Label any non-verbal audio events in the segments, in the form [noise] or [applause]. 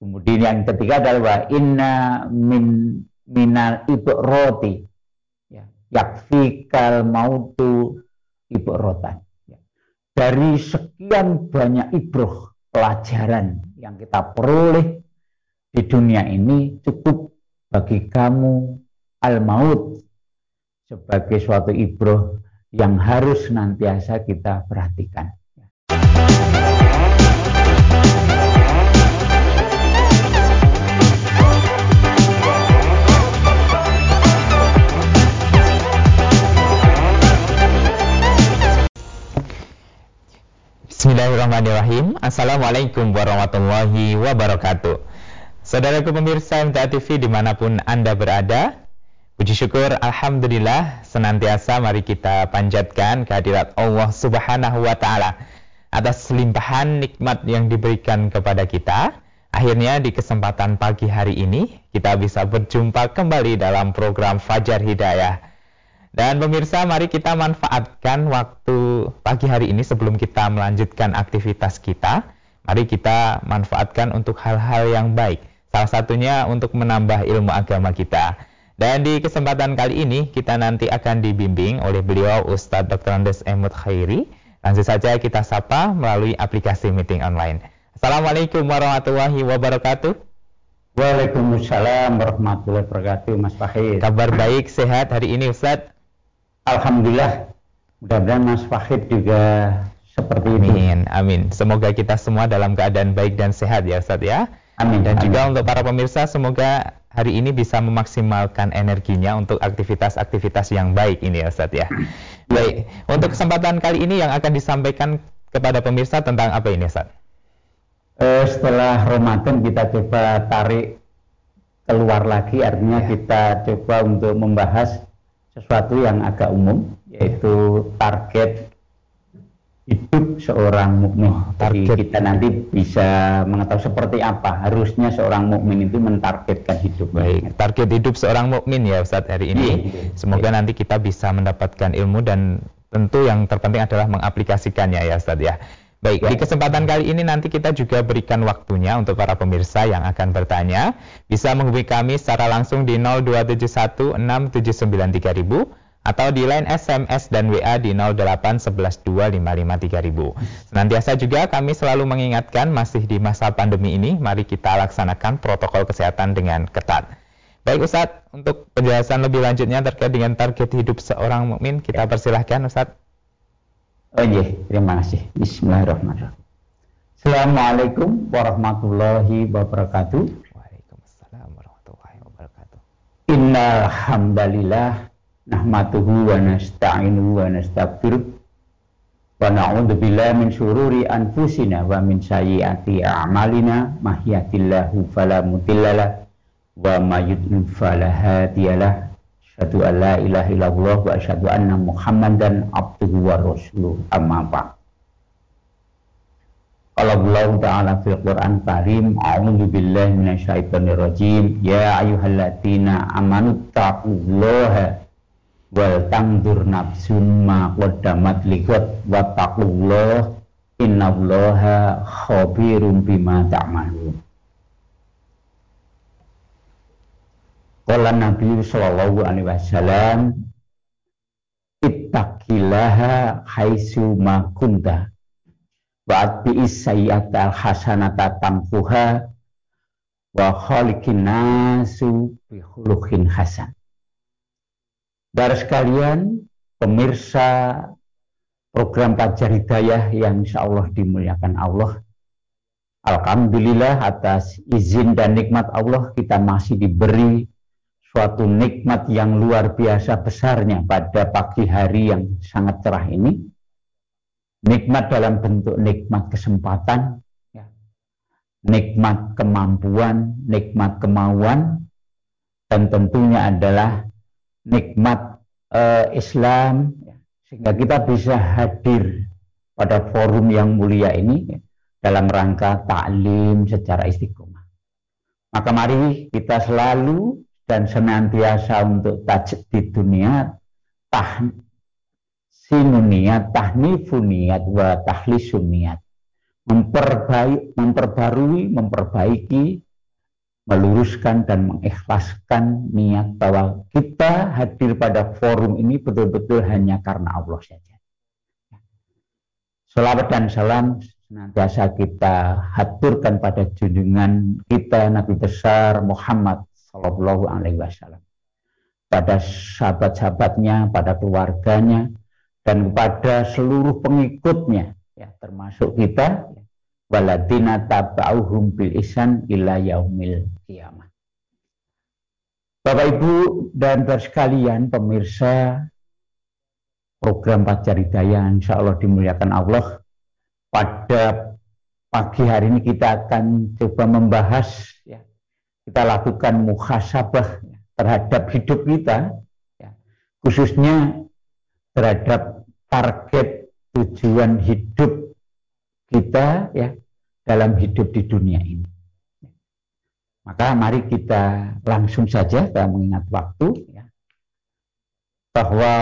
Kemudian yang ketiga adalah inna min minal roti ya yakfikal mautu rotan ya. dari sekian banyak ibroh pelajaran yang kita peroleh di dunia ini cukup bagi kamu al maut sebagai suatu ibroh yang harus nantiasa kita perhatikan. Bismillahirrahmanirrahim Assalamualaikum warahmatullahi wabarakatuh Saudaraku pemirsa MTA TV di mana pun Anda berada Puji syukur Alhamdulillah senantiasa mari kita panjatkan kehadirat Allah Subhanahu wa Ta'ala atas limpahan nikmat yang diberikan kepada kita. Akhirnya di kesempatan pagi hari ini kita bisa berjumpa kembali dalam program Fajar Hidayah. Dan pemirsa mari kita manfaatkan waktu pagi hari ini sebelum kita melanjutkan aktivitas kita. Mari kita manfaatkan untuk hal-hal yang baik. Salah satunya untuk menambah ilmu agama kita. Dan di kesempatan kali ini kita nanti akan dibimbing oleh beliau Ustadz Dr. Andes Emut Khairi. Langsung saja kita sapa melalui aplikasi meeting online. Assalamualaikum warahmatullahi wabarakatuh. Waalaikumsalam warahmatullahi wabarakatuh Mas Fahid. Kabar baik, sehat hari ini Ustadz? Alhamdulillah. Mudah-mudahan Mas Fahid juga seperti ini. Amin, amin. Semoga kita semua dalam keadaan baik dan sehat ya Ustadz ya. Amin. Dan amin. juga untuk para pemirsa semoga hari ini bisa memaksimalkan energinya untuk aktivitas-aktivitas yang baik ini ya Ustaz ya. [clears throat] Baik, untuk kesempatan kali ini yang akan disampaikan kepada pemirsa tentang apa ini Ustaz? Uh, setelah Ramadan kita coba tarik keluar lagi artinya ya. kita coba untuk membahas sesuatu yang agak umum yaitu target hidup seorang mukmin. Target. Jadi kita nanti bisa mengetahui seperti apa harusnya seorang mukmin itu mentargetkan hidup. Baik, target hidup seorang mukmin ya Ustaz hari ini. Iya, iya. Semoga iya. nanti kita bisa mendapatkan ilmu dan tentu yang terpenting adalah mengaplikasikannya ya Ustaz ya. Baik, di kesempatan kali ini nanti kita juga berikan waktunya untuk para pemirsa yang akan bertanya. Bisa menghubungi kami secara langsung di 0271 atau di line SMS dan WA di 08112553000. Senantiasa juga kami selalu mengingatkan masih di masa pandemi ini, mari kita laksanakan protokol kesehatan dengan ketat. Baik Ustadz, untuk penjelasan lebih lanjutnya terkait dengan target hidup seorang mukmin, kita persilahkan Ustadz. Oh iya, terima kasih. Bismillahirrahmanirrahim. Assalamualaikum warahmatullahi wabarakatuh. Waalaikumsalam warahmatullahi wabarakatuh. Innalhamdalillah nahmatuhu wa nasta'inu wa nastaghfiruh wa na'udzu billahi min syururi anfusina wa min sayyiati a'malina mahyatillahu fala mudhillalah wa may yudlil fala hadiyalah asyhadu an la ilaha illallah wa asyhadu anna muhammadan abduhu wa rasuluh. Amma ba'd. Qala Allah Ta'ala fil Qur'an Karim A'udzu billahi minasyaitonir rajim. Ya ayyuhalladzina amanu taqullaha wal tangdur nafsum ma qaddamat liqat wa taqullah innallaha khabirum bima ta'malun Qala Nabi sallallahu alaihi wasallam ittaqillaha haitsu ma kunta wa atbi'is sayyi'ata hasanata tamfuha wa khaliqin nasu bi khuluqin hasan Saudara sekalian, pemirsa program Pajar Hidayah yang insya Allah dimuliakan Allah. Alhamdulillah atas izin dan nikmat Allah kita masih diberi suatu nikmat yang luar biasa besarnya pada pagi hari yang sangat cerah ini. Nikmat dalam bentuk nikmat kesempatan, ya. nikmat kemampuan, nikmat kemauan, dan tentunya adalah nikmat uh, Islam ya, sehingga kita bisa hadir pada forum yang mulia ini ya, dalam rangka taklim secara istiqomah. Maka mari kita selalu dan senantiasa untuk tajd di dunia tah sinuniat, tahnifuniat, wa tahlisuniat. Memperbaik, memperbarui, memperbaiki meluruskan dan mengikhlaskan niat bahwa kita hadir pada forum ini betul-betul hanya karena Allah saja. Salawat dan salam senantiasa kita haturkan pada junjungan kita Nabi besar Muhammad Sallallahu Alaihi Wasallam, pada sahabat-sahabatnya, pada keluarganya, dan kepada seluruh pengikutnya, ya termasuk kita, waladina tabauhum bil isan ila yaumil kiamah. Bapak Ibu dan sekalian pemirsa program Pajar Hidayah insya Allah dimuliakan Allah. Pada pagi hari ini kita akan coba membahas ya, kita lakukan muhasabah terhadap hidup kita ya, khususnya terhadap target tujuan hidup kita ya dalam hidup di dunia ini. Maka mari kita langsung saja kita mengingat waktu ya, bahwa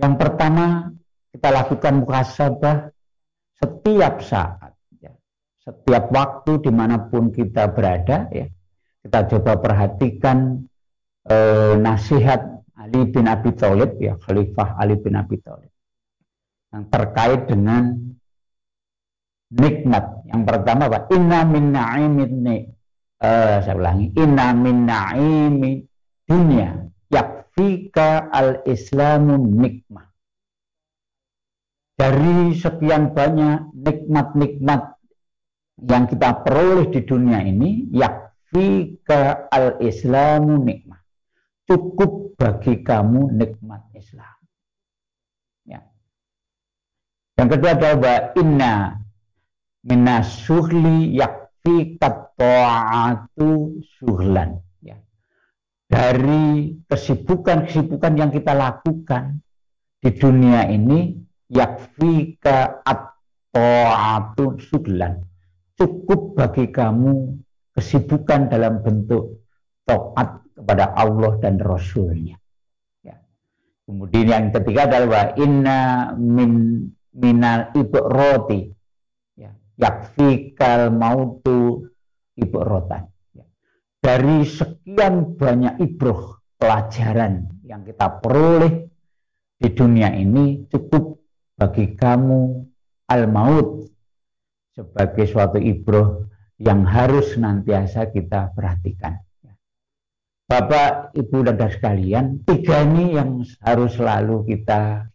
yang pertama kita lakukan muhasabah setiap saat. Setiap waktu di mana pun kita berada, ya. kita coba perhatikan eh, nasihat Ali bin Abi Thalib, ya Khalifah Ali bin Abi Thalib, yang terkait dengan nikmat. Yang pertama apa? Inna min na'imin uh, saya ulangi. Inna min na'imi dunia yakfika al-islamu nikmah. Dari sekian banyak nikmat-nikmat yang kita peroleh di dunia ini, yakfika al-islamu nikmah. Cukup bagi kamu nikmat Islam. Ya. Yang kedua adalah inna minasuhli yakfi ta'atu suhlan ya. dari kesibukan-kesibukan yang kita lakukan di dunia ini yakfi ta'atu suhlan cukup bagi kamu kesibukan dalam bentuk taat kepada Allah dan Rasulnya ya. kemudian yang ketiga adalah inna min minal ibroti yakfikal mautu ibrotan. Ya. Dari sekian banyak ibroh pelajaran yang kita peroleh di dunia ini cukup bagi kamu al-maut sebagai suatu ibroh yang harus senantiasa kita perhatikan. Bapak, Ibu, dan sekalian, tiga ini yang harus selalu kita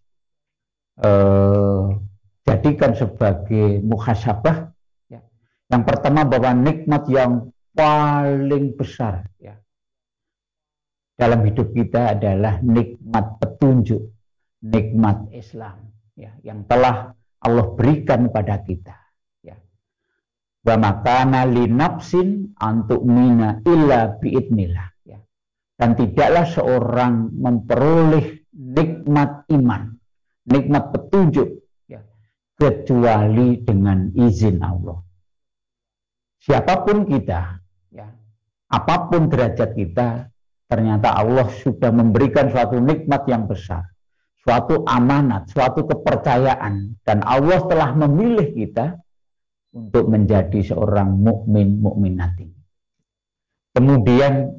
eh, jadikan sebagai muhasabah. Ya. Yang pertama bahwa nikmat yang paling besar ya, dalam hidup kita adalah nikmat petunjuk, nikmat Islam ya, yang telah Allah berikan kepada kita. Ya. Wa makana li nafsin antuk mina illa biidnillah. Ya. Dan tidaklah seorang memperoleh nikmat iman, nikmat petunjuk kecuali dengan izin Allah. Siapa pun kita, ya, apa pun derajat kita, ternyata Allah sudah memberikan suatu nikmat yang besar, suatu amanat, suatu kepercayaan, dan Allah telah memilih kita untuk menjadi seorang mukmin mukminati. Kemudian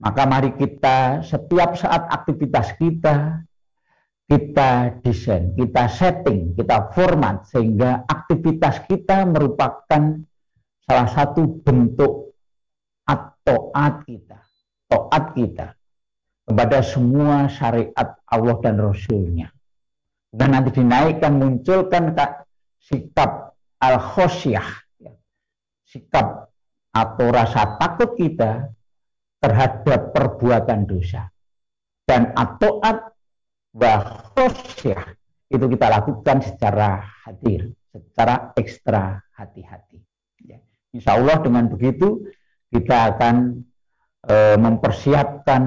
maka mari kita setiap saat aktivitas kita kita desain, kita setting, kita format sehingga aktivitas kita merupakan salah satu bentuk taat kita, taat kita kepada semua syariat Allah dan Rasulnya. Dan nanti dinaikkan, munculkan sikap al-khosyah, ya. sikap atau rasa takut kita terhadap perbuatan dosa. Dan atoat Wahosyah itu kita lakukan secara hadir, secara ekstra hati-hati. Ya. Insya Allah dengan begitu kita akan e, mempersiapkan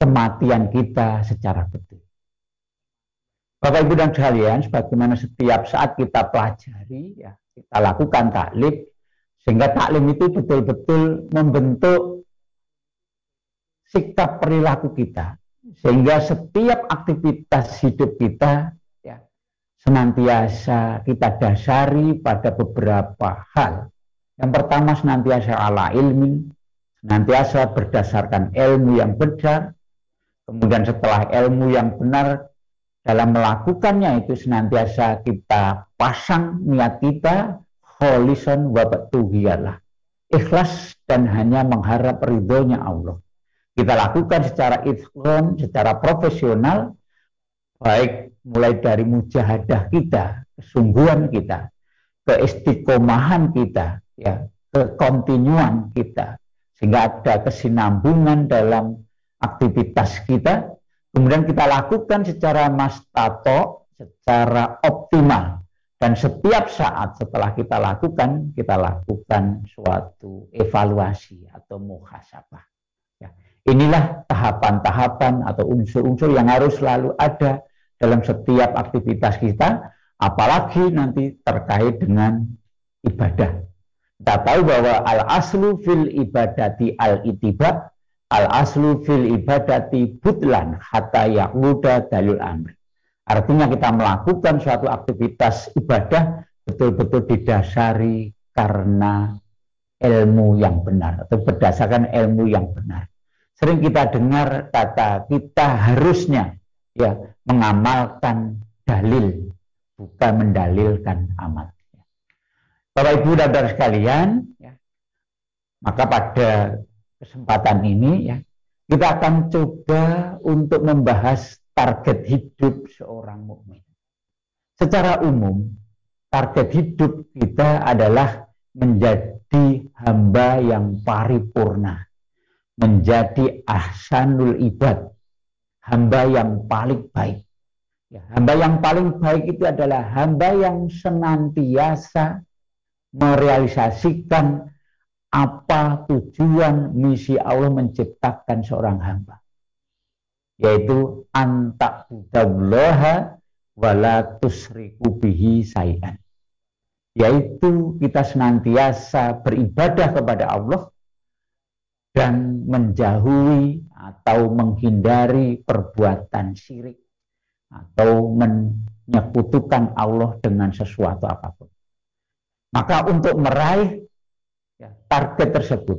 kematian kita secara betul. Bapak Ibu dan sekalian, sebagaimana setiap saat kita pelajari, ya, kita lakukan taklim, sehingga taklim itu betul-betul membentuk sikap perilaku kita, sehingga setiap aktivitas hidup kita ya, senantiasa kita dasari pada beberapa hal. Yang pertama senantiasa ala ilmin, senantiasa berdasarkan ilmu yang benar, kemudian setelah ilmu yang benar dalam melakukannya itu senantiasa kita pasang niat kita kholison wabatuhiyalah ikhlas dan hanya mengharap ridhonya Allah. Kita lakukan secara ikhlas, secara profesional baik mulai dari mujahadah kita kesungguhan kita keistiqomahan kita ya kekontinuan kita sehingga ada kesinambungan dalam aktivitas kita kemudian kita lakukan secara mastato, secara optimal. Dan setiap saat setelah kita lakukan, kita lakukan suatu evaluasi atau muhasabah. Ya. Inilah tahapan-tahapan atau unsur-unsur yang harus selalu ada dalam setiap aktivitas kita, apalagi nanti terkait dengan ibadah. Kita tahu bahwa al-aslu fil ibadati al-itiba al aslu fil ibadati butlan hatta yaquda dalil amr. Artinya kita melakukan suatu aktivitas ibadah betul-betul didasari karena ilmu yang benar atau berdasarkan ilmu yang benar. Sering kita dengar kata kita harusnya ya mengamalkan dalil bukan mendalilkan amal. Bapak Ibu dan sekalian, ya, maka pada kesempatan ini ya kita akan coba untuk membahas target hidup seorang mukmin. Secara umum, target hidup kita adalah menjadi hamba yang paripurna, menjadi ahsanul ibad, hamba yang paling baik. Ya, hamba yang paling baik itu adalah hamba yang senantiasa merealisasikan apa tujuan misi Allah menciptakan seorang hamba yaitu antak budallaha wala tusriku bihi sayan yaitu kita senantiasa beribadah kepada Allah dan menjauhi atau menghindari perbuatan syirik atau menyekutukan Allah dengan sesuatu apa pun. Maka untuk meraih ya, target tersebut.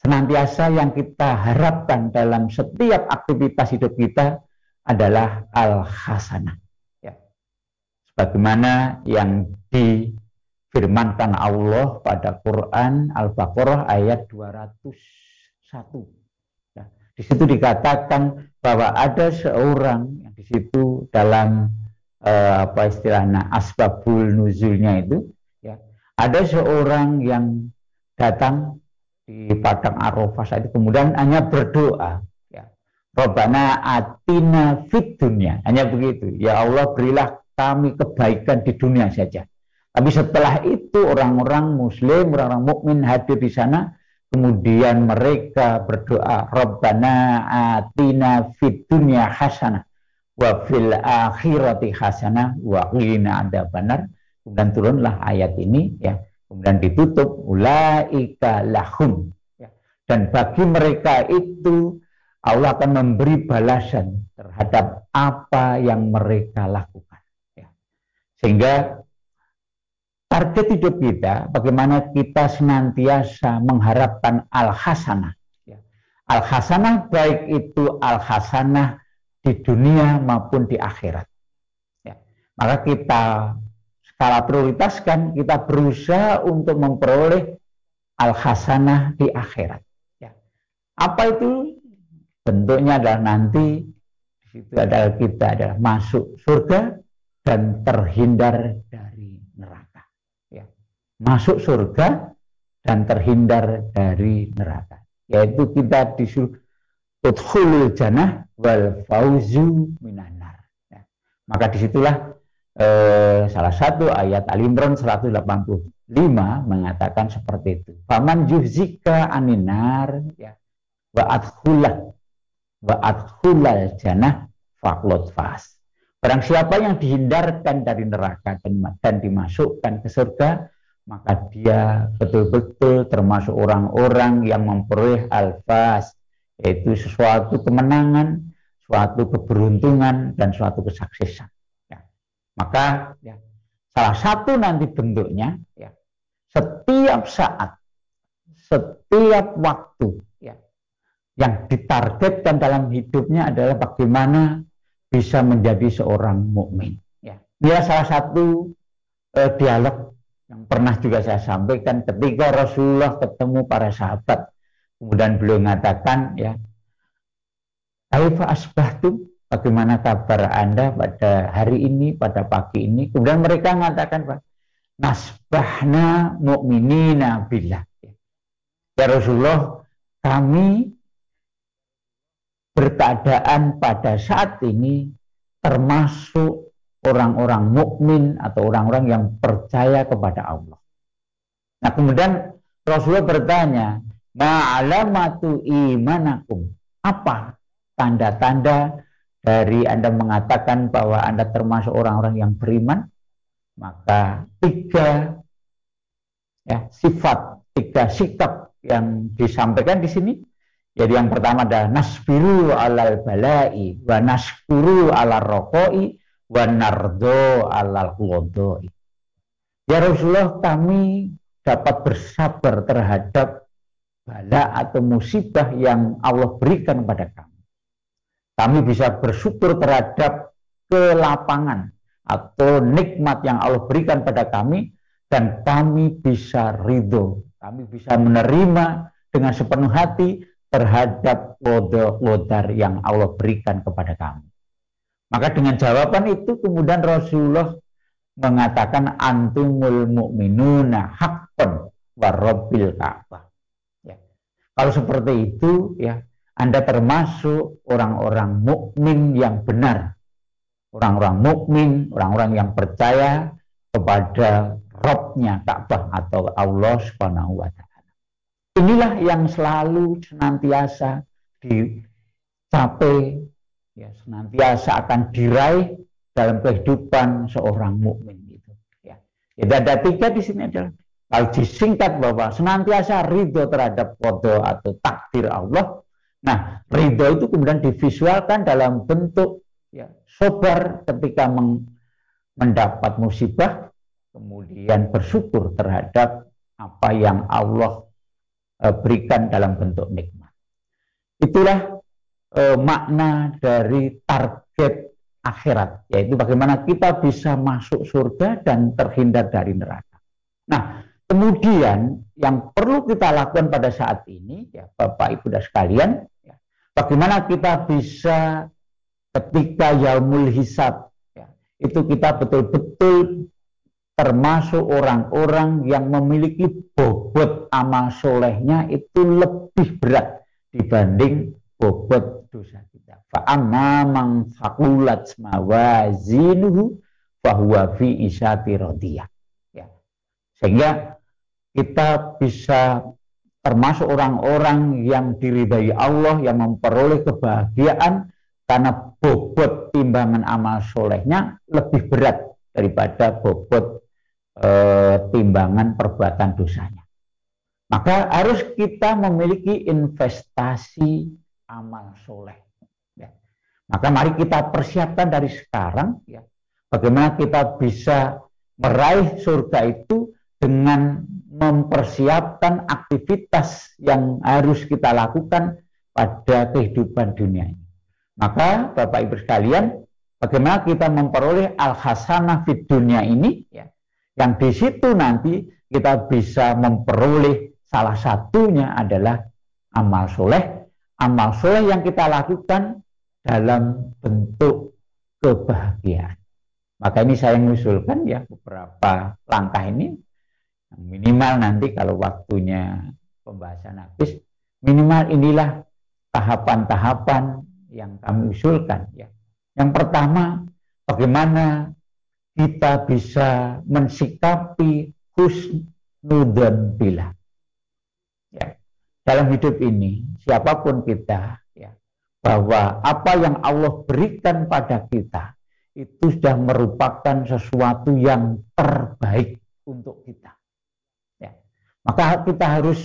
Senantiasa yang kita harapkan dalam setiap aktivitas hidup kita adalah al-hasanah. Ya. Sebagaimana yang difirmankan Allah pada Quran Al-Baqarah ayat 201. Ya. Di situ dikatakan bahwa ada seorang yang di situ dalam eh, apa istilahnya asbabul nuzulnya itu ya ada seorang yang datang di padang Arafah saat itu. Kemudian hanya berdoa. Ya. Robbana atina fit dunia hanya begitu. Ya Allah berilah kami kebaikan di dunia saja. Tapi setelah itu orang-orang muslim orang-orang mukmin hadir di sana. Kemudian mereka berdoa Robbana atina fit dunia hasanah wa fil akhirati hasanah wa qina benar kemudian turunlah ayat ini ya kemudian ditutup ulaika lahum ya. dan bagi mereka itu Allah akan memberi balasan terhadap apa yang mereka lakukan ya. sehingga target hidup kita bagaimana kita senantiasa mengharapkan al hasanah ya. al hasanah baik itu al hasanah di dunia maupun di akhirat maka kita skala prioritas kan kita berusaha untuk memperoleh al-hasanah di akhirat. Ya. Apa itu? Bentuknya adalah nanti di situ adalah kita adalah masuk surga dan terhindar dari neraka. Ya. Masuk surga dan terhindar dari neraka. Yaitu kita disuruh udhulul jannah wal fauzu minanar. Ya. Maka di situlah eh, salah satu ayat Al Imran 185 mengatakan seperti itu. Faman juhzika aninar ya wa adkhulah wa adkhulal jannah faqlot fas. Barang siapa yang dihindarkan dari neraka dan, dan dimasukkan ke surga, maka dia betul-betul termasuk orang-orang yang memperoleh al-fas, yaitu sesuatu kemenangan, suatu keberuntungan, dan suatu kesuksesan. Maka ya, salah satu nanti bentuknya ya, setiap saat, setiap waktu ya, yang ditargetkan dalam hidupnya adalah bagaimana bisa menjadi seorang mukmin. Ya, dia salah satu eh, dialog yang pernah juga saya sampaikan ketika Rasulullah ketemu para sahabat. Kemudian beliau mengatakan ya, Kaifa asbahtum? Bagaimana kabar Anda pada hari ini, pada pagi ini? Kemudian mereka mengatakan, Pak, nasbahna mu'minina billah. Ya Rasulullah, kami berkeadaan pada saat ini termasuk orang-orang mukmin atau orang-orang yang percaya kepada Allah. Nah, kemudian Rasulullah bertanya, "Ma'alamatu imanakum?" Apa tanda-tanda dari Anda mengatakan bahwa Anda termasuk orang-orang yang beriman? Maka tiga ya, sifat, tiga sikap yang disampaikan di sini. Jadi yang pertama adalah nasbiru alal balai wa naskuru alal rokoi wanardo alal qodoi. Ya Rasulullah kami dapat bersabar terhadap bala atau musibah yang Allah berikan kepada kami. Kami bisa bersyukur terhadap kelapangan atau nikmat yang Allah berikan pada kami dan kami bisa ridho, kami bisa menerima dengan sepenuh hati terhadap kodar yang Allah berikan kepada kami. Maka dengan jawaban itu kemudian Rasulullah mengatakan antumul mu'minuna haqqan warabbil ka'bah. Ya. Kalau seperti itu ya Anda termasuk orang-orang mukmin yang benar. Orang-orang mukmin, orang-orang yang percaya kepada Robnya Ka'bah atau Allah Subhanahu wa taala. Inilah yang selalu senantiasa dicapai ya senantiasa akan diraih dalam kehidupan seorang mukmin itu ya. Jadi ada tiga di sini adalah kalau disingkat bahwa senantiasa ridho terhadap kodo atau takdir Allah. Nah, ridho itu kemudian divisualkan dalam bentuk ya, sobar ketika meng, mendapat musibah, kemudian bersyukur terhadap apa yang Allah e, berikan dalam bentuk nikmat. Itulah eh, makna dari target akhirat, yaitu bagaimana kita bisa masuk surga dan terhindar dari neraka. Nah, kemudian yang perlu kita lakukan pada saat ini, ya Bapak Ibu dan sekalian, bagaimana kita bisa ketika yaumul hisab, ya, itu kita betul-betul termasuk orang-orang yang memiliki bobot amal solehnya itu lebih berat dibanding bobot dosa kita. Fa amma man faqulat mawazinuhu fahuwa fi isyati radiyah. Ya. Sehingga kita bisa termasuk orang-orang yang diridai Allah yang memperoleh kebahagiaan karena bobot timbangan amal solehnya lebih berat daripada bobot e, timbangan perbuatan dosanya. Maka harus kita memiliki investasi amal soleh. Ya. Maka mari kita persiapkan dari sekarang, ya, bagaimana kita bisa meraih surga itu dengan mempersiapkan aktivitas yang harus kita lakukan pada kehidupan dunia ini. Maka Bapak Ibu sekalian, bagaimana kita memperoleh al-hasanah di dunia ini, ya, yang di situ nanti kita bisa memperoleh salah satunya adalah amal soleh amal soleh yang kita lakukan dalam bentuk kebahagiaan. Maka ini saya mengusulkan ya beberapa langkah ini minimal nanti kalau waktunya pembahasan habis minimal inilah tahapan-tahapan yang kami usulkan ya. Yang pertama bagaimana kita bisa mensikapi husnudan bila ya dalam hidup ini siapa pun kita ya bahwa apa yang Allah berikan pada kita itu sudah merupakan sesuatu yang terbaik untuk kita maka kita harus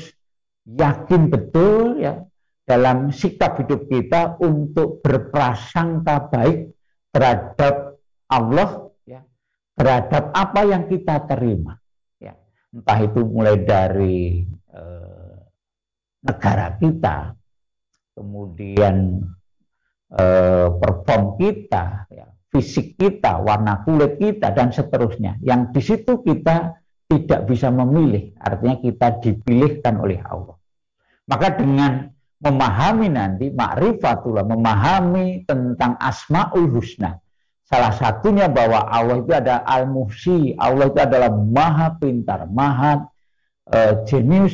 yakin betul ya dalam sikap hidup kita untuk berprasangka baik terhadap Allah ya terhadap apa yang kita terima ya entah itu mulai dari eh, negara kita, kemudian eh, perform kita, ya, fisik kita, warna kulit kita, dan seterusnya. Yang di situ kita tidak bisa memilih, artinya kita dipilihkan oleh Allah. Maka dengan memahami nanti makrifatullah, memahami tentang asmaul husna, salah satunya bahwa Allah itu ada al-muhsi, Allah itu adalah maha pintar, maha uh, jenius,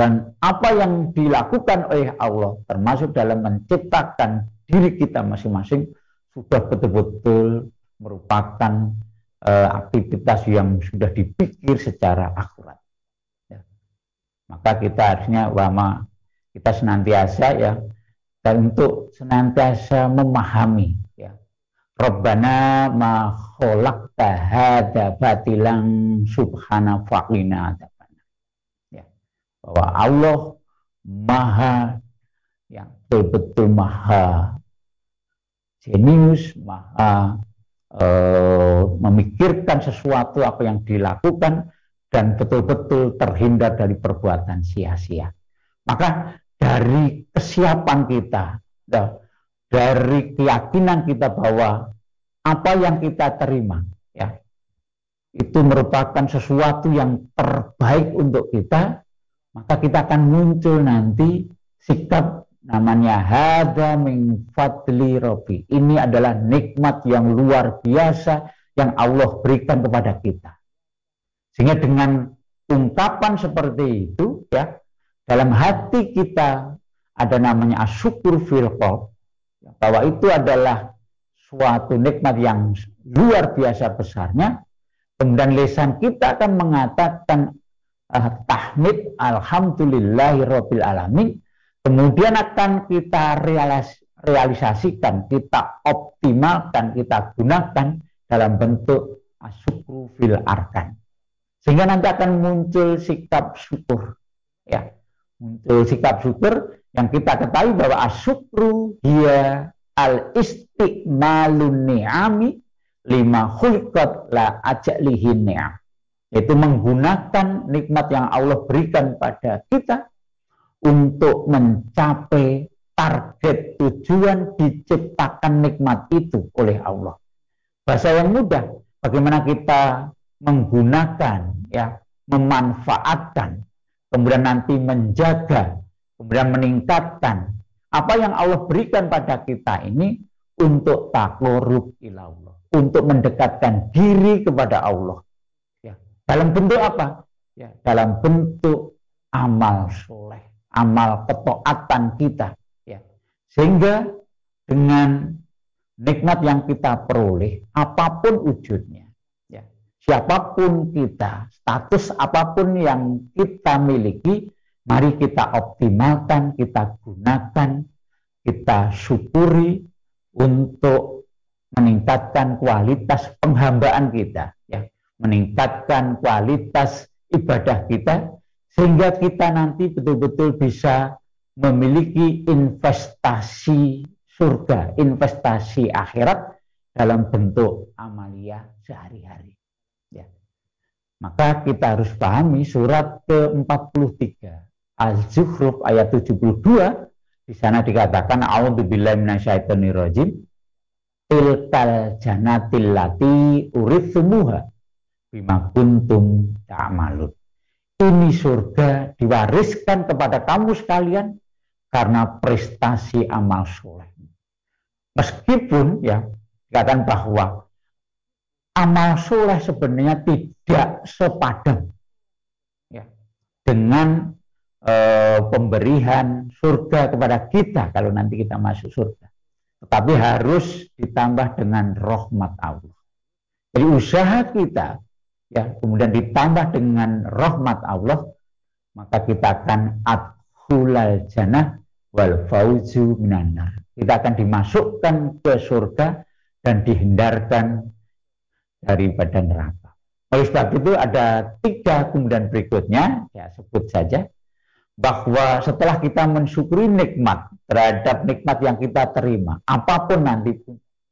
dan apa yang dilakukan oleh Allah termasuk dalam menciptakan diri kita masing-masing sudah betul-betul merupakan aktivitas yang sudah dipikir secara akurat. Ya. Maka kita harusnya wama kita senantiasa ya dan untuk senantiasa memahami ya. Rabbana ma khalaqta hadza batilang subhana faqina bahwa Allah maha yang betul-betul maha jenius, maha memikirkan sesuatu apa yang dilakukan dan betul-betul terhindar dari perbuatan sia-sia. Maka dari kesiapan kita, dari keyakinan kita bahwa apa yang kita terima, ya, itu merupakan sesuatu yang terbaik untuk kita, maka kita akan muncul nanti sikap namanya hada min fadli robi. Ini adalah nikmat yang luar biasa yang Allah berikan kepada kita. Sehingga dengan ungkapan seperti itu ya dalam hati kita ada namanya asyukur fil bahwa itu adalah suatu nikmat yang luar biasa besarnya kemudian lesan kita akan mengatakan uh, tahmid alhamdulillahi alamin kemudian akan kita realis realisasikan kita optimalkan kita gunakan dalam bentuk asyukru fil arkan. Sehingga nanti akan muncul sikap syukur ya. Muncul sikap syukur yang kita ketahui bahwa asyukru dia al istiqmalun ni'ami lima khulqat la ajalihin ni'am. Yaitu menggunakan nikmat yang Allah berikan pada kita untuk mencapai target tujuan diciptakan nikmat itu oleh Allah. Bahasa yang mudah, bagaimana kita menggunakan, ya, memanfaatkan, kemudian nanti menjaga, kemudian meningkatkan apa yang Allah berikan pada kita ini untuk takluruk ilallah, untuk mendekatkan diri kepada Allah dalam bentuk apa? Ya, dalam bentuk amal soleh, amal ketaatan kita. Ya. Sehingga dengan nikmat yang kita peroleh, apa pun wujudnya, ya, siapa pun kita, status apa pun yang kita miliki, mari kita optimalkan, kita gunakan, kita syukuri untuk meningkatkan kualitas penghambaan kita meningkatkan kualitas ibadah kita sehingga kita nanti betul-betul bisa memiliki investasi surga, investasi akhirat dalam bentuk amalia sehari-hari. Ya. Maka kita harus pahami surat ke-43 Az-Zukhruf ayat 72 di sana dikatakan a'udzubillahi minasyaitonirrajim tilkal janatil lati uritsumuha bima kuntum ta'malun. Ini surga diwariskan kepada kamu sekalian karena prestasi amal soleh. Meskipun ya dikatakan bahwa amal soleh sebenarnya tidak sepadan ya, dengan e, pemberian surga kepada kita kalau nanti kita masuk surga. Tetapi harus ditambah dengan rahmat Allah. Jadi usaha kita ya kemudian ditambah dengan rahmat Allah maka kita akan adhulal jannah wal fauzu minanar kita akan dimasukkan ke surga dan dihindarkan daripada neraka. Oleh sebab itu ada tiga kemudian berikutnya ya sebut saja bahwa setelah kita mensyukuri nikmat terhadap nikmat yang kita terima apa pun nanti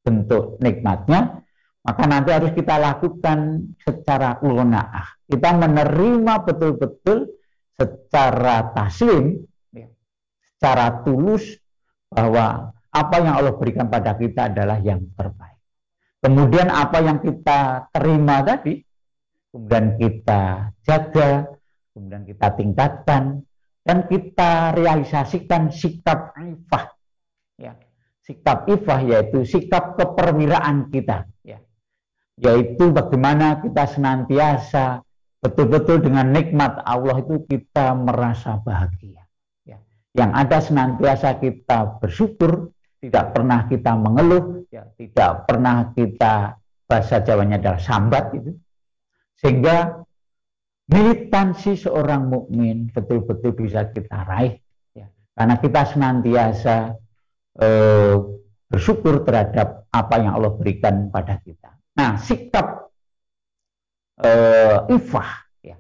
bentuk nikmatnya Maka nanti harus kita lakukan secara ulona'ah. Kita menerima betul-betul secara taslim, ya, secara tulus bahwa apa yang Allah berikan pada kita adalah yang terbaik. Kemudian apa yang kita terima tadi, kemudian kita jaga, kemudian kita tingkatkan, dan kita realisasikan sikap ifah. Ya. Sikap ifah yaitu sikap keperwiraan kita. Ya yaitu bagaimana kita senantiasa betul-betul dengan nikmat Allah itu kita merasa bahagia. Ya. Yang ada senantiasa kita bersyukur, tidak pernah kita mengeluh, ya. tidak pernah kita bahasa Jawanya adalah sambat itu. Sehingga militansi seorang mukmin betul-betul bisa kita raih, ya. karena kita senantiasa eh, bersyukur terhadap apa yang Allah berikan pada kita. Nah, sikap uh, ifah ya,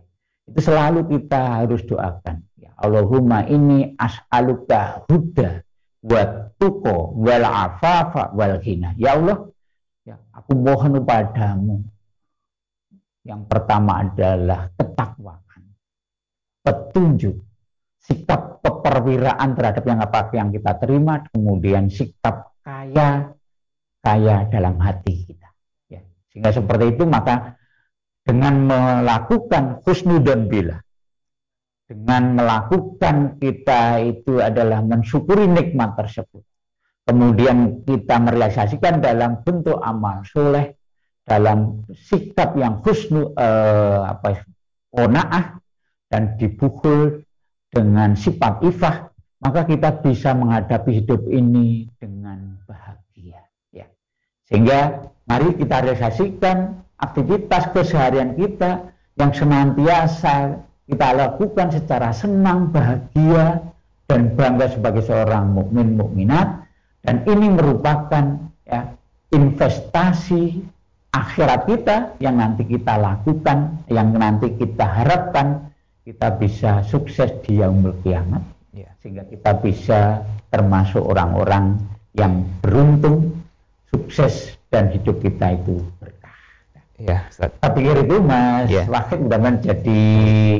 itu selalu kita harus doakan. Ya, Allahumma ini as'aluka huda wa tuko wal afafa wal hina. Ya Allah, ya, aku mohon kepadamu. Yang pertama adalah ketakwaan, petunjuk, sikap keperwiraan terhadap yang apa yang kita terima, kemudian sikap kaya, kaya dalam hati kita. Sehingga seperti itu maka dengan melakukan husnudon bila dengan melakukan kita itu adalah mensyukuri nikmat tersebut. Kemudian kita merealisasikan dalam bentuk amal soleh, dalam sikap yang husnu eh, apa onaah dan dibukul dengan sifat ifah, maka kita bisa menghadapi hidup ini dengan bahagia. Ya. Sehingga Mari kita realisasikan aktivitas keseharian kita yang senantiasa kita lakukan secara senang, bahagia, dan bangga sebagai seorang mukmin mukminat dan ini merupakan ya, investasi akhirat kita yang nanti kita lakukan, yang nanti kita harapkan kita bisa sukses di yaumul kiamat ya. sehingga kita bisa termasuk orang-orang yang beruntung, sukses dan hidup kita itu berkah. Ya, Ustaz. Saya pikir itu Mas ya. Wahid sudah menjadi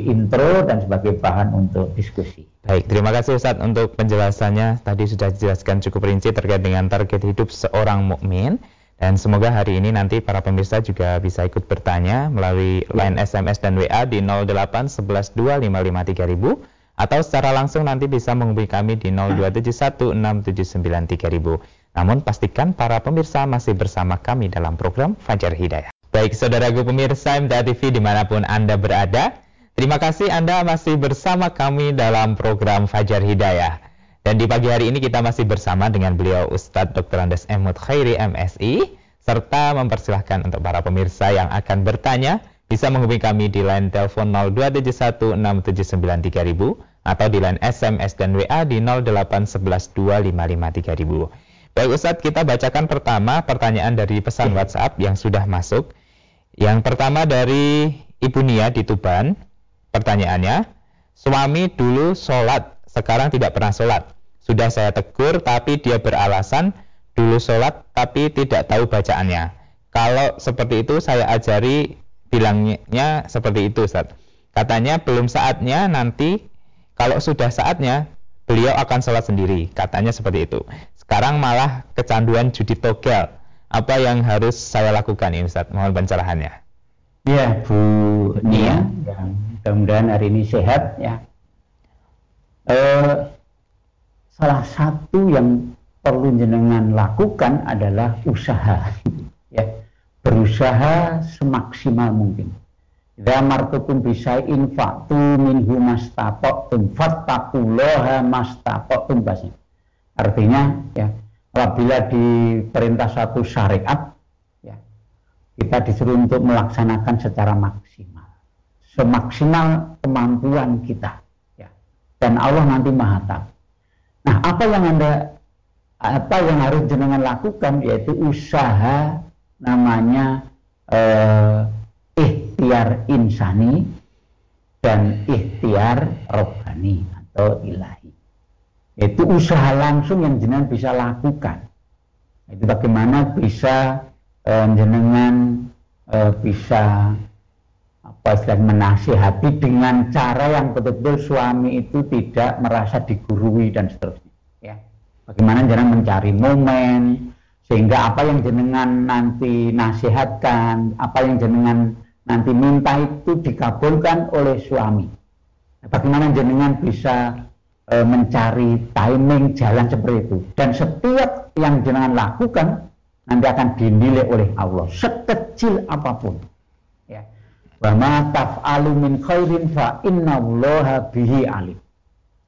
intro dan sebagai bahan untuk diskusi. Baik, terima kasih Ustaz untuk penjelasannya. Tadi sudah dijelaskan cukup rinci terkait dengan target hidup seorang mukmin. Dan semoga hari ini nanti para pemirsa juga bisa ikut bertanya melalui line SMS dan WA di 08 11 255 3000 atau secara langsung nanti bisa menghubungi kami di 0271 679 3000. Namun pastikan para pemirsa masih bersama kami dalam program Fajar Hidayah. Baik saudaraku pemirsa MTA TV di mana pun Anda berada, terima kasih Anda masih bersama kami dalam program Fajar Hidayah. Dan di pagi hari ini kita masih bersama dengan beliau Ustadz Dr. Andes Emut Khairi MSI, serta mempersilahkan untuk para pemirsa yang akan bertanya, bisa menghubungi kami di line telepon 02716793000 atau di line SMS dan WA di 08112553000. Baik Ustadz, kita bacakan pertama pertanyaan dari pesan WhatsApp yang sudah masuk. Yang pertama dari Ibu Nia di Tuban. Pertanyaannya, suami dulu sholat, sekarang tidak pernah sholat. Sudah saya tegur, tapi dia beralasan dulu sholat, tapi tidak tahu bacaannya. Kalau seperti itu saya ajari bilangnya seperti itu Ustadz. Katanya belum saatnya nanti, kalau sudah saatnya, beliau akan sholat sendiri. Katanya seperti itu. Sekarang malah kecanduan judi togel. Apa yang harus saya lakukan ini Ustaz? Mohon pencerahannya. Ya Bu Nia, ya, mudah-mudahan hari ini sehat ya. Eh, salah satu yang perlu jenengan lakukan adalah usaha, [laughs] ya berusaha semaksimal mungkin. Idza martukum bisai'in fa'tu minhu mastata'tum fattaqullaha mastata'tum basih. Artinya ya apabila diperintah satu syariat ya kita disuruh untuk melaksanakan secara maksimal. Semaksimal kemampuan kita ya. Dan Allah nanti maha tahu. Nah apa yang anda apa yang harus jenengan lakukan yaitu usaha namanya eh, ikhtiar insani dan ikhtiar rohani atau ilahi itu usaha langsung yang jenengan bisa lakukan. Itu bagaimana bisa eh, jenengan eh, bisa apa istilah menasihati dengan cara yang betul-betul suami itu tidak merasa digurui dan seterusnya ya bagaimana jangan mencari momen sehingga apa yang jenengan nanti nasihatkan apa yang jenengan nanti minta itu dikabulkan oleh suami bagaimana jenengan bisa e, mencari timing jalan seperti itu dan setiap yang jenengan lakukan nanti akan dinilai oleh Allah sekecil apa pun Wa ma taf'alu min khairin fa innallaha bihi alim.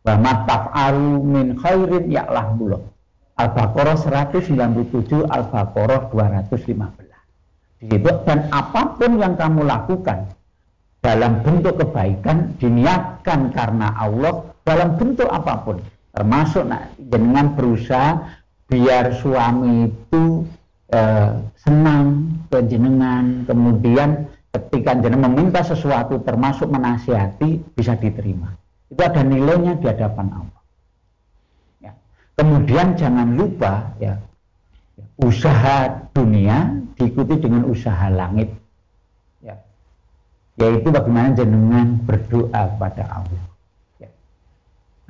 Wa ma taf'alu min khairin ya'lamullah. Al-Baqarah 197, Al-Baqarah 215. Di situ dan apa pun yang kamu lakukan dalam bentuk kebaikan diniatkan karena Allah dalam bentuk apa pun termasuk nah, dengan berusaha biar suami itu eh, senang kejenengan kemudian ketika jenengan meminta sesuatu termasuk menasihati bisa diterima. Itu ada nilainya di hadapan Allah. Ya. Kemudian jangan lupa ya usaha dunia diikuti dengan usaha langit. Ya. Yaitu bagaimana jenengan berdoa kepada Allah.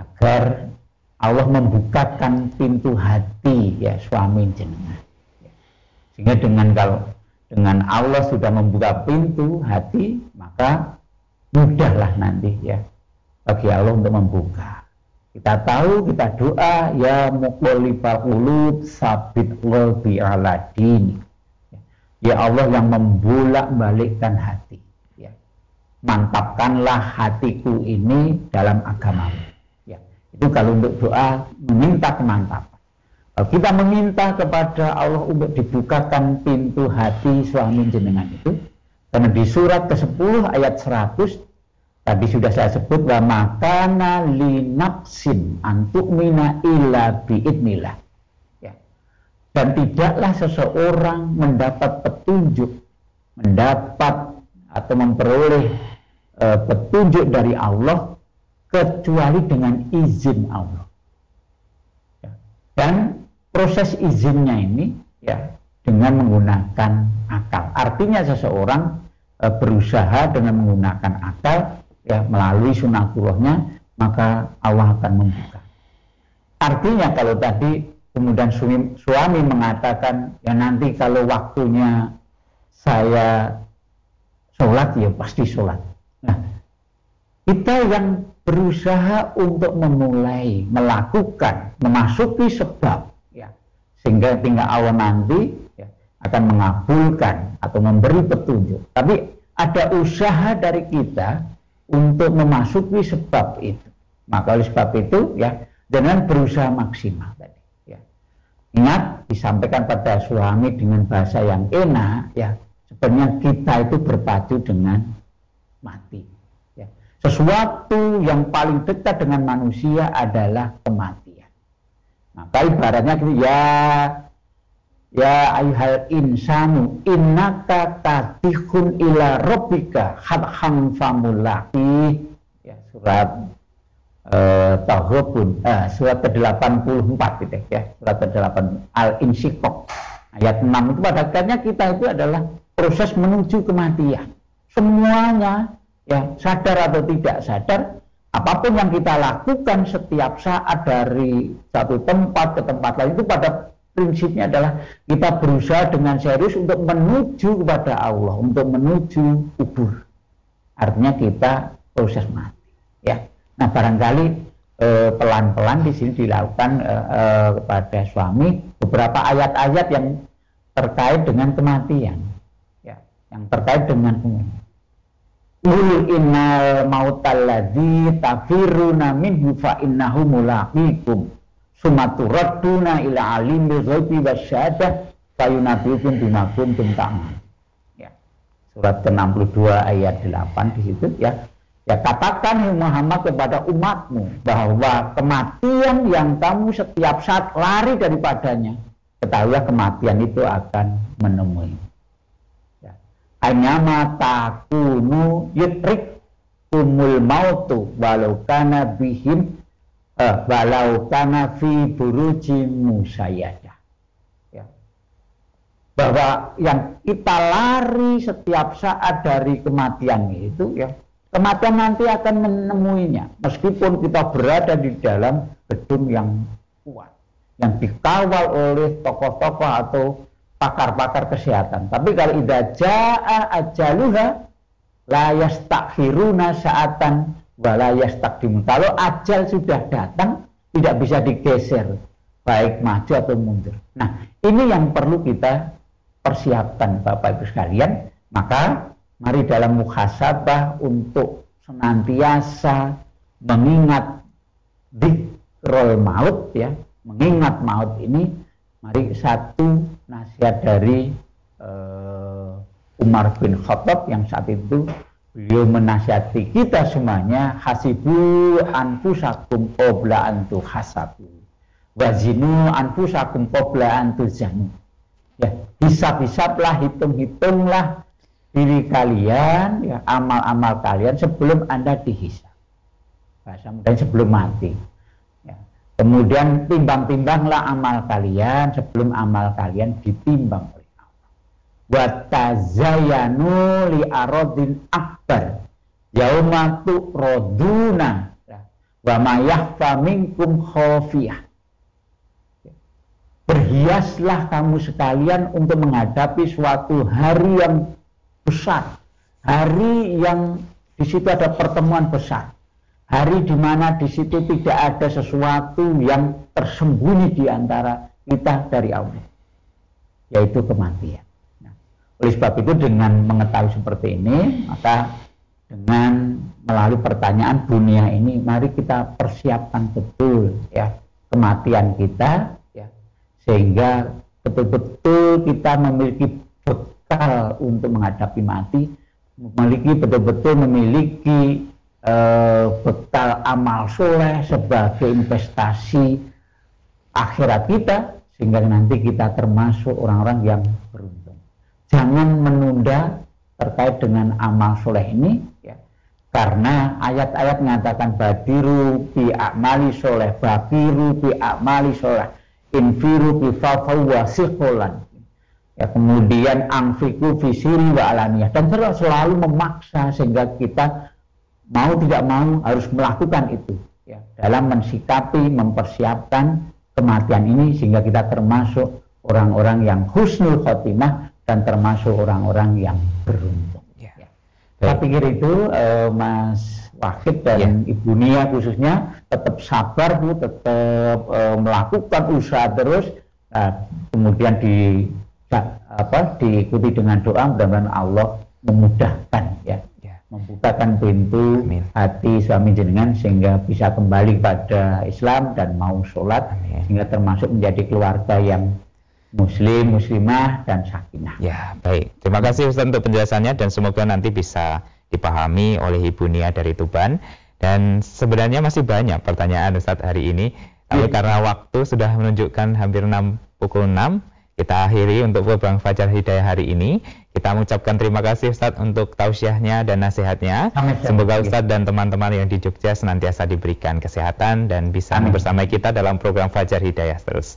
Agar Allah membukakan pintu hati ya suami jenengan. Sehingga dengan kalau dengan Allah sudah membuka pintu hati, maka mudahlah nanti ya bagi Allah untuk membuka. Kita tahu, kita doa, ya muqallibal qulub sabit qalbi ala dini. Ya Allah yang membolak-balikkan hati. Ya. Mantapkanlah hatiku ini dalam agamamu. Itu kalau untuk doa meminta kemantapan. Kita meminta kepada Allah untuk dibukakan pintu hati suami jenengan itu. Karena di surat ke-10 ayat 100 tadi sudah saya sebut bahwa makana linapsin antukmina illa biidnillah. Ya. Dan tidaklah seseorang mendapat petunjuk, mendapat atau memperoleh e, petunjuk dari Allah kecuali dengan izin Allah. Ya. Dan proses izinnya ini ya dengan menggunakan akal. Artinya seseorang e, berusaha dengan menggunakan akal ya melalui sunatullahnya maka Allah akan membuka. Artinya kalau tadi kemudian suami, suami mengatakan ya nanti kalau waktunya saya sholat ya pasti sholat. Nah kita yang berusaha untuk memulai melakukan memasuki sebab sehingga tinggal Allah nanti ya, akan mengabulkan atau memberi petunjuk. Tapi ada usaha dari kita untuk memasuki sebab itu. Maka oleh sebab itu ya dengan berusaha maksimal tadi. Ya. Ingat disampaikan pada suami dengan bahasa yang enak ya sebenarnya kita itu berpacu dengan mati. Sesuatu yang paling dekat dengan manusia adalah kematian. Maka ibaratnya gitu ya ya ayuhal insanu innaka katihun ila rabbika hadham famulaki. Ya surat eh, Tahubun eh, surat ke-84 gitu ya surat ke-8 Al-Insyikok ayat 6 itu pada akhirnya kita itu adalah proses menuju kematian. Semuanya ya sadar atau tidak sadar apa pun yang kita lakukan setiap saat dari satu tempat ke tempat lain itu pada prinsipnya adalah kita berusaha dengan serius untuk menuju kepada Allah, untuk menuju kubur. Artinya kita proses mati. Ya. Nah barangkali eh, pelan-pelan di sini dilakukan eh, eh, kepada suami beberapa ayat-ayat yang terkait dengan kematian, ya, yang terkait dengan Qul innal mautal ladzi tafiruna minhu fa innahu mulaqikum summa turadduna ila alimil ghaibi wasyahadah fayunabbiukum bima kuntum ta'malun. Ya. Surat ke-62 ayat 8 di situ ya. Ya katakan Muhammad kepada umatmu bahwa kematian yang kamu setiap saat lari daripadanya, ketahuilah kematian itu akan menemui anyama takunu yutrik kumul mautu walau kana bihim eh, walau kana fi buruji musayadah ya. bahwa yang kita lari setiap saat dari kematian itu ya kematian nanti akan menemuinya meskipun kita berada di dalam gedung yang kuat yang dikawal oleh tokoh-tokoh atau pakar-pakar kesehatan tapi kalau idza jaa ajaluha la yastakhiruna saatan wa la kalau ajal sudah datang tidak bisa digeser baik maju atau mundur. Nah ini yang perlu kita persiapkan Bapak Ibu sekalian, maka mari dalam muhasabah untuk senantiasa mengingat dikrol maut ya, mengingat maut ini mari satu nasihat dari uh, Umar bin Khattab yang saat itu beliau menasihati kita semuanya hasibu anfusakum qabla antu hasabu wazinu anfusakum qabla antu zanu ya hisap-hisaplah hitung-hitunglah diri kalian ya amal-amal kalian sebelum anda dihisap. Bahasa mudah sebelum mati. Ya. kemudian timbang-timbanglah amal kalian sebelum amal kalian ditimbang watazayanu li arodin akbar. Yaumatu roduna wa mayahfa minkum khofiyah berhiaslah kamu sekalian untuk menghadapi suatu hari yang besar, hari yang di situ ada pertemuan besar, hari di mana di situ tidak ada sesuatu yang tersembunyi di antara kita dari Allah, yaitu kematian. Oleh sebab itu dengan mengetahui seperti ini, maka dengan melalui pertanyaan dunia ini, mari kita persiapkan betul ya kematian kita sehingga betul-betul kita memiliki bekal untuk menghadapi mati, memiliki betul-betul memiliki e, bekal amal soleh sebagai investasi akhirat kita sehingga nanti kita termasuk orang-orang yang. Jangan menunda terkait dengan amal soleh ini ya. Karena ayat-ayat mengatakan badiru bi amali soleh, bakiru bi amali soleh infiru bifafaw wasiqolan ya kemudian angfiku fisiri wa alaniyah dan terus selalu memaksa sehingga kita mau tidak mau harus melakukan itu ya dalam mensikapi mempersiapkan kematian ini sehingga kita termasuk orang-orang yang husnul khotimah dan termasuk orang-orang yang beruntung ya. ya. Saya pikir itu uh, Mas Wahid dan ya. Ibu Nia khususnya tetap sabar bu, tetap e, melakukan usaha terus, nah, kemudian di apa diikuti dengan doa mudah-mudahan Allah memudahkan ya, ya. membukakan pintu Amin. hati suami jenengan sehingga bisa kembali pada Islam dan mau sholat Amin. sehingga termasuk menjadi keluarga yang muslim, muslimah dan sakinah. Ya, baik. Terima kasih Ustaz untuk penjelasannya dan semoga nanti bisa dipahami oleh Ibu Nia dari Tuban. Dan sebenarnya masih banyak pertanyaan Ustadz hari ini. Tapi ya. karena waktu sudah menunjukkan hampir 6, pukul 6, kita akhiri untuk program Fajar Hidayah hari ini. Kita mengucapkan terima kasih Ustadz untuk tausiahnya dan nasihatnya. Amin. Semoga Ustadz dan teman-teman yang di Jogja senantiasa diberikan kesehatan dan bisa Amin. bersama kita dalam program Fajar Hidayah terus.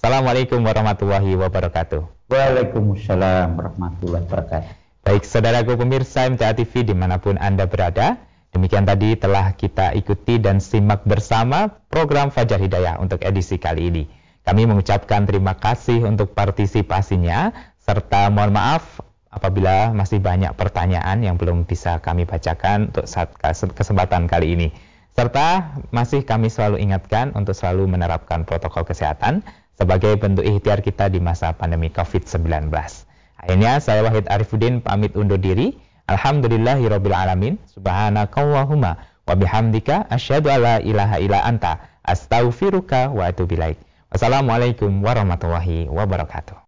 Assalamualaikum warahmatullahi wabarakatuh. Waalaikumsalam warahmatullahi wabarakatuh. Baik, saudaraku pemirsa MTA TV di mana pun Anda berada, demikian tadi telah kita ikuti dan simak bersama program Fajar Hidayah untuk edisi kali ini. Kami mengucapkan terima kasih untuk partisipasinya, serta mohon maaf apabila masih banyak pertanyaan yang belum bisa kami bacakan untuk saat kesempatan kali ini. Serta masih kami selalu ingatkan untuk selalu menerapkan protokol kesehatan sebagai bentuk ikhtiar kita di masa pandemi COVID-19. Akhirnya saya Wahid Arifuddin pamit undur diri. Alhamdulillahirabbil alamin. Subhanakallahumma wa bihamdika ilaha illa anta astaghfiruka wa atubu ilaik. Wassalamualaikum warahmatullahi wabarakatuh.